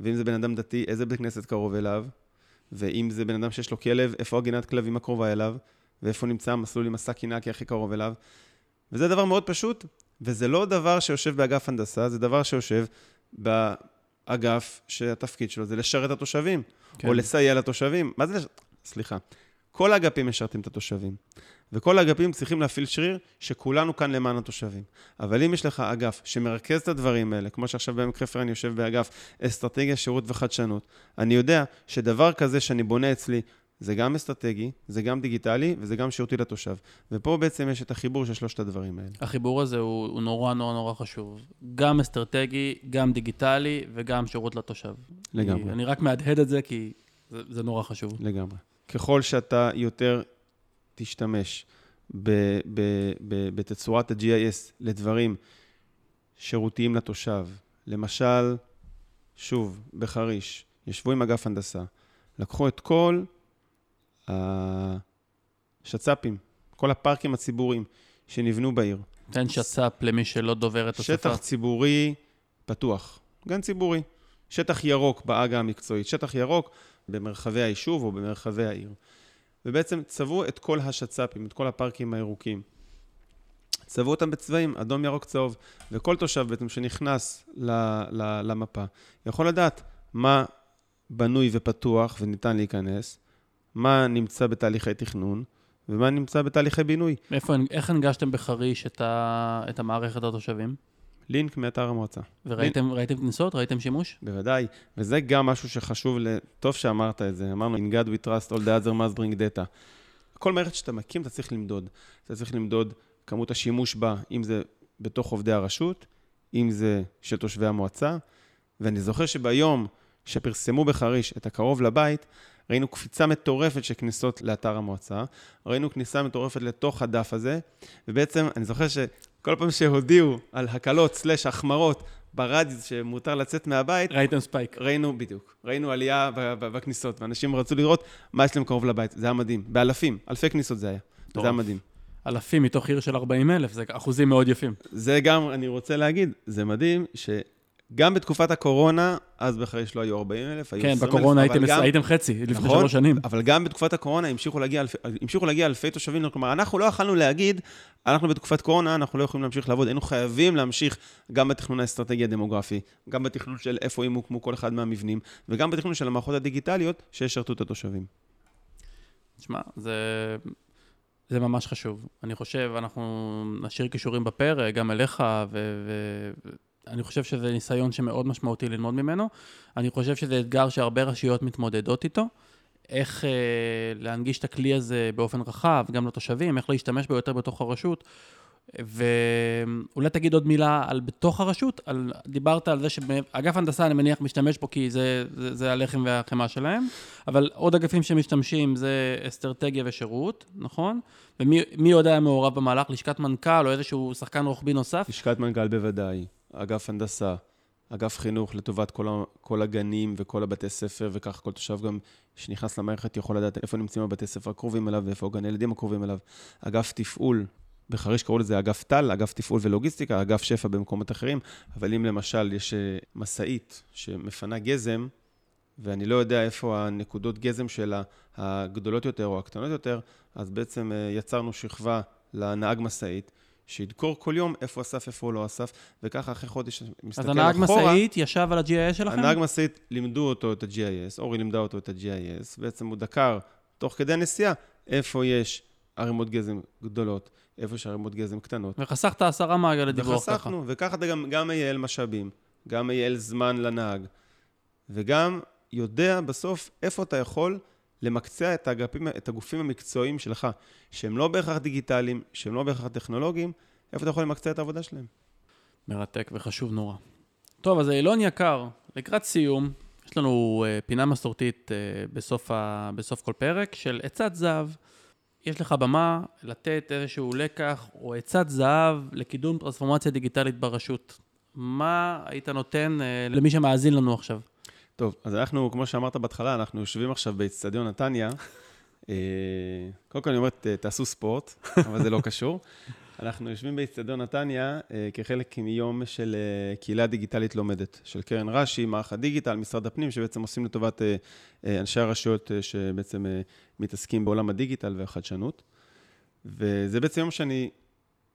A: ואם זה בן אדם דתי, איזה בית כנסת קרוב אליו, ואם זה בן אדם שיש לו כלב, איפה הגינת כלבים הקרובה אליו, ואיפה נמצא המסלול עם קינקי הכי קרוב אליו. וזה דבר מאוד פשוט, וזה לא דבר שיושב באגף הנדסה, זה דבר שיושב באגף שהתפקיד שלו זה לשרת את התושבים, כן. או לסייע לתושבים. מה זה? סליחה. כל האגפים משרתים את התושבים, וכל האגפים צריכים להפעיל שריר שכולנו כאן למען התושבים. אבל אם יש לך אגף שמרכז את הדברים האלה, כמו שעכשיו בעמק חפר אני יושב באגף אסטרטגיה, שירות וחדשנות, אני יודע שדבר כזה שאני בונה אצלי, זה גם אסטרטגי, זה גם דיגיטלי וזה גם שירותי לתושב. ופה בעצם יש את החיבור של שלושת הדברים האלה.
C: החיבור הזה הוא, הוא נורא נורא נורא חשוב. גם אסטרטגי, גם דיגיטלי וגם שירות לתושב.
A: לגמרי.
C: אני, אני רק מהדהד את זה כי זה, זה נורא חשוב.
A: לגמרי. ככל שאתה יותר תשתמש ב, ב, ב, בתצורת ה-GIS לדברים שירותיים לתושב, למשל, שוב, בחריש, ישבו עם אגף הנדסה, לקחו את כל השצ"פים, כל הפארקים הציבוריים שנבנו בעיר.
C: תן שצ"פ למי שלא דובר את השפה.
A: שטח ציבורי פתוח, גן ציבורי. שטח ירוק בעגה המקצועית, שטח ירוק במרחבי היישוב או במרחבי העיר. ובעצם צבעו את כל השצ"פים, את כל הפארקים הירוקים. צבעו אותם בצבעים, אדום, ירוק, צהוב, וכל תושב בעצם שנכנס ל, ל, למפה יכול לדעת מה בנוי ופתוח וניתן להיכנס, מה נמצא בתהליכי תכנון ומה נמצא בתהליכי בינוי.
C: איפה, איך הנגשתם בחריש את, ה, את המערכת התושבים?
A: לינק מאתר המועצה.
C: וראיתם לינק... כניסות? ראיתם שימוש?
A: בוודאי, וזה גם משהו שחשוב. טוב שאמרת את זה, אמרנו, In God we trust, all the other must bring data. כל מערכת שאתה מקים, אתה צריך למדוד. אתה צריך למדוד כמות השימוש בה, אם זה בתוך עובדי הרשות, אם זה של תושבי המועצה. ואני זוכר שביום שפרסמו בחריש את הקרוב לבית, ראינו קפיצה מטורפת של כניסות לאתר המועצה, ראינו כניסה מטורפת לתוך הדף הזה, ובעצם אני זוכר שכל פעם שהודיעו על הקלות סלש החמרות ברדיוס שמותר לצאת מהבית,
C: ראיתם ספייק.
A: ראינו, בדיוק, ראינו עלייה בכניסות, ואנשים רצו לראות מה יש להם קרוב לבית, זה היה מדהים, באלפים, אלפי כניסות זה היה, טוב. זה היה מדהים.
C: אלפים מתוך עיר של 40 אלף, זה אחוזים מאוד יפים.
A: זה גם, אני רוצה להגיד, זה מדהים ש... גם בתקופת הקורונה, אז בחריש לא היו 40 אלף, היו 20
C: אלף. כן, בקורונה הייתם, גם, הייתם חצי, לפני נכון, שלוש שנים.
A: אבל גם בתקופת הקורונה המשיכו להגיע, המשיכו להגיע אלפי תושבים. כלומר, אנחנו לא יכלנו להגיד, אנחנו בתקופת קורונה, אנחנו לא יכולים להמשיך לעבוד. היינו חייבים להמשיך גם בתכנון האסטרטגי הדמוגרפי, גם בתכנון של איפה ימוקמו כל אחד מהמבנים, וגם בתכנון של המערכות הדיגיטליות שישרתו את התושבים.
C: תשמע, זה... זה ממש חשוב. אני חושב, אנחנו נשאיר קישורים בפרק, גם אליך, ו... ו... אני חושב שזה ניסיון שמאוד משמעותי ללמוד ממנו. אני חושב שזה אתגר שהרבה רשויות מתמודדות איתו. איך אה, להנגיש את הכלי הזה באופן רחב, גם לתושבים, איך להשתמש בו יותר בתוך הרשות. ואולי תגיד עוד מילה על בתוך הרשות, על, דיברת על זה שאגף הנדסה, אני מניח, משתמש בו כי זה, זה, זה הלחם והחמאה שלהם, אבל עוד אגפים שמשתמשים זה אסטרטגיה ושירות, נכון? ומי עוד היה מעורב במהלך? לשכת מנכ"ל או איזשהו שחקן רוחבי נוסף?
A: לשכת מנכ"ל בוודאי. אגף הנדסה, אגף חינוך לטובת כל, ה, כל הגנים וכל הבתי ספר, וכך כל תושב גם שנכנס למערכת יכול לדעת איפה נמצאים הבתי ספר הקרובים אליו ואיפה גני ילדים הקרובים אליו. אגף תפעול, בחריש קראו לזה אגף טל, אגף תפעול ולוגיסטיקה, אגף שפע במקומות אחרים, אבל אם למשל יש אה, משאית שמפנה גזם, ואני לא יודע איפה הנקודות גזם שלה, הגדולות יותר או הקטנות יותר, אז בעצם אה, יצרנו שכבה לנהג משאית, שידקור כל יום איפה אסף, איפה הוא לא אסף, וככה אחרי חודש מסתכל אחורה.
C: אז הנהג משאית ישב על ה-GIS שלכם?
A: הנהג משאית לימדו אותו את ה-GIS, אורי לימדה אותו את ה-GIS, בעצם הוא דקר תוך כדי הנסיעה איפה יש ערימות גזם גדולות, איפה יש ערימות גזם קטנות.
C: וחסכת עשרה מעגל לדיווח
A: ככה. וחסכנו, וככה אתה גם, גם מייעל משאבים, גם מייעל זמן לנהג, וגם יודע בסוף איפה אתה יכול למקצע את, הגפים, את הגופים המקצועיים שלך, שהם לא בהכרח דיגיטליים, שהם לא בהכרח טכנולוגיים, איפה אתה יכול למקצע את העבודה שלהם?
C: מרתק וחשוב נורא. טוב, אז אילון יקר, לקראת סיום, יש לנו uh, פינה מסורתית uh, בסוף, ה, בסוף כל פרק של עצת זהב. יש לך במה לתת איזשהו לקח או עצת זהב לקידום טרנספורמציה דיגיטלית ברשות. מה היית נותן אה, למי שמאזין לנו עכשיו?
A: טוב, אז אנחנו, כמו שאמרת בהתחלה, אנחנו יושבים עכשיו באצטדיון נתניה. אה, קודם כל אני אומר, תעשו ספורט, אבל זה לא קשור. אנחנו יושבים באצטדיון נתניה אה, כחלק מיום של אה, קהילה דיגיטלית לומדת, של קרן רש"י, מערך הדיגיטל, משרד הפנים, שבעצם עושים לטובת אנשי הרשויות שבעצם מתעסקים בעולם הדיגיטל והחדשנות. וזה בעצם יום שאני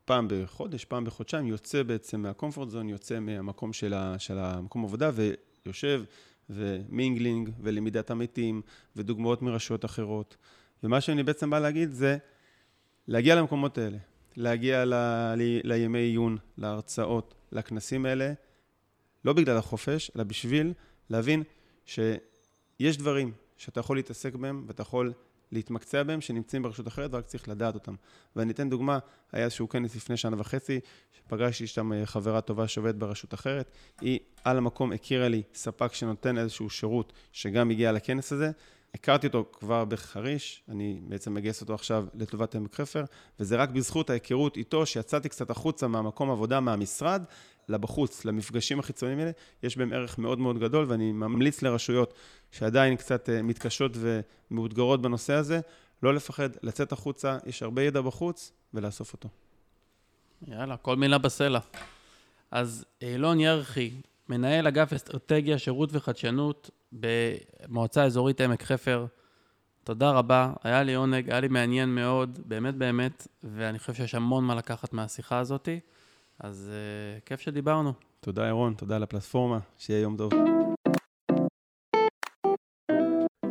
A: פעם בחודש, פעם בחודשיים, יוצא בעצם מה comfort zone, יוצא מהמקום של, ה, של המקום עבודה, ויושב ו mingling ולמידת עמיתים ודוגמאות מרשויות אחרות. ומה שאני בעצם בא להגיד זה להגיע למקומות האלה, להגיע ל, ל, לימי עיון, להרצאות, לכנסים האלה, לא בגלל החופש, אלא בשביל להבין שיש דברים שאתה יכול להתעסק בהם ואתה יכול להתמקצע בהם, שנמצאים ברשות אחרת ורק צריך לדעת אותם. ואני אתן דוגמה, היה איזשהו כנס לפני שנה וחצי, שפגשתי שם אה, חברה טובה שעובדת ברשות אחרת, היא על המקום הכירה לי ספק שנותן איזשהו שירות שגם הגיע לכנס הזה. הכרתי אותו כבר בחריש, אני בעצם מגייס אותו עכשיו לטובת עמק חפר, וזה רק בזכות ההיכרות איתו, שיצאתי קצת החוצה מהמקום עבודה, מהמשרד, לבחוץ, למפגשים החיצוניים האלה, יש בהם ערך מאוד מאוד גדול, ואני ממליץ לרשויות שעדיין קצת אה, מתקשות ומאותגרות בנושא הזה, לא לפחד, לצאת החוצה, יש הרבה ידע בחוץ, ולאסוף אותו.
C: יאללה, כל מילה בסלע. אז אילון ירחי, מנהל אגף אסטרטגיה, שירות וחדשנות במועצה אזורית עמק חפר, תודה רבה, היה לי עונג, היה לי מעניין מאוד, באמת באמת, ואני חושב שיש המון מה לקחת מהשיחה הזאת, אז uh, כיף שדיברנו.
A: תודה, ירון, תודה על הפלטפורמה, שיהיה יום טוב.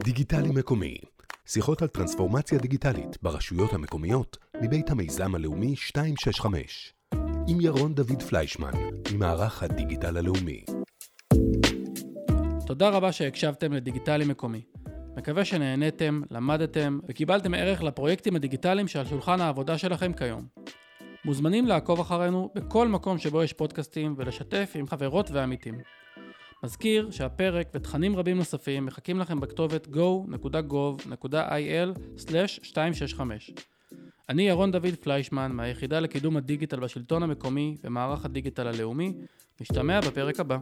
B: דיגיטלי מקומי, שיחות על טרנספורמציה דיגיטלית ברשויות המקומיות מבית המיזם הלאומי 265, עם ירון דוד פליישמן, ממערך הדיגיטל הלאומי.
C: תודה רבה שהקשבתם לדיגיטלי מקומי. מקווה שנהניתם, למדתם וקיבלתם ערך לפרויקטים הדיגיטליים שעל שולחן העבודה שלכם כיום. מוזמנים לעקוב אחרינו בכל מקום שבו יש פודקאסטים ולשתף עם חברות ועמיתים. מזכיר שהפרק ותכנים רבים נוספים מחכים לכם בכתובת go.gov.il/265. אני ירון דוד פליישמן מהיחידה לקידום הדיגיטל בשלטון המקומי ומערך הדיגיטל הלאומי, משתמע בפרק הבא.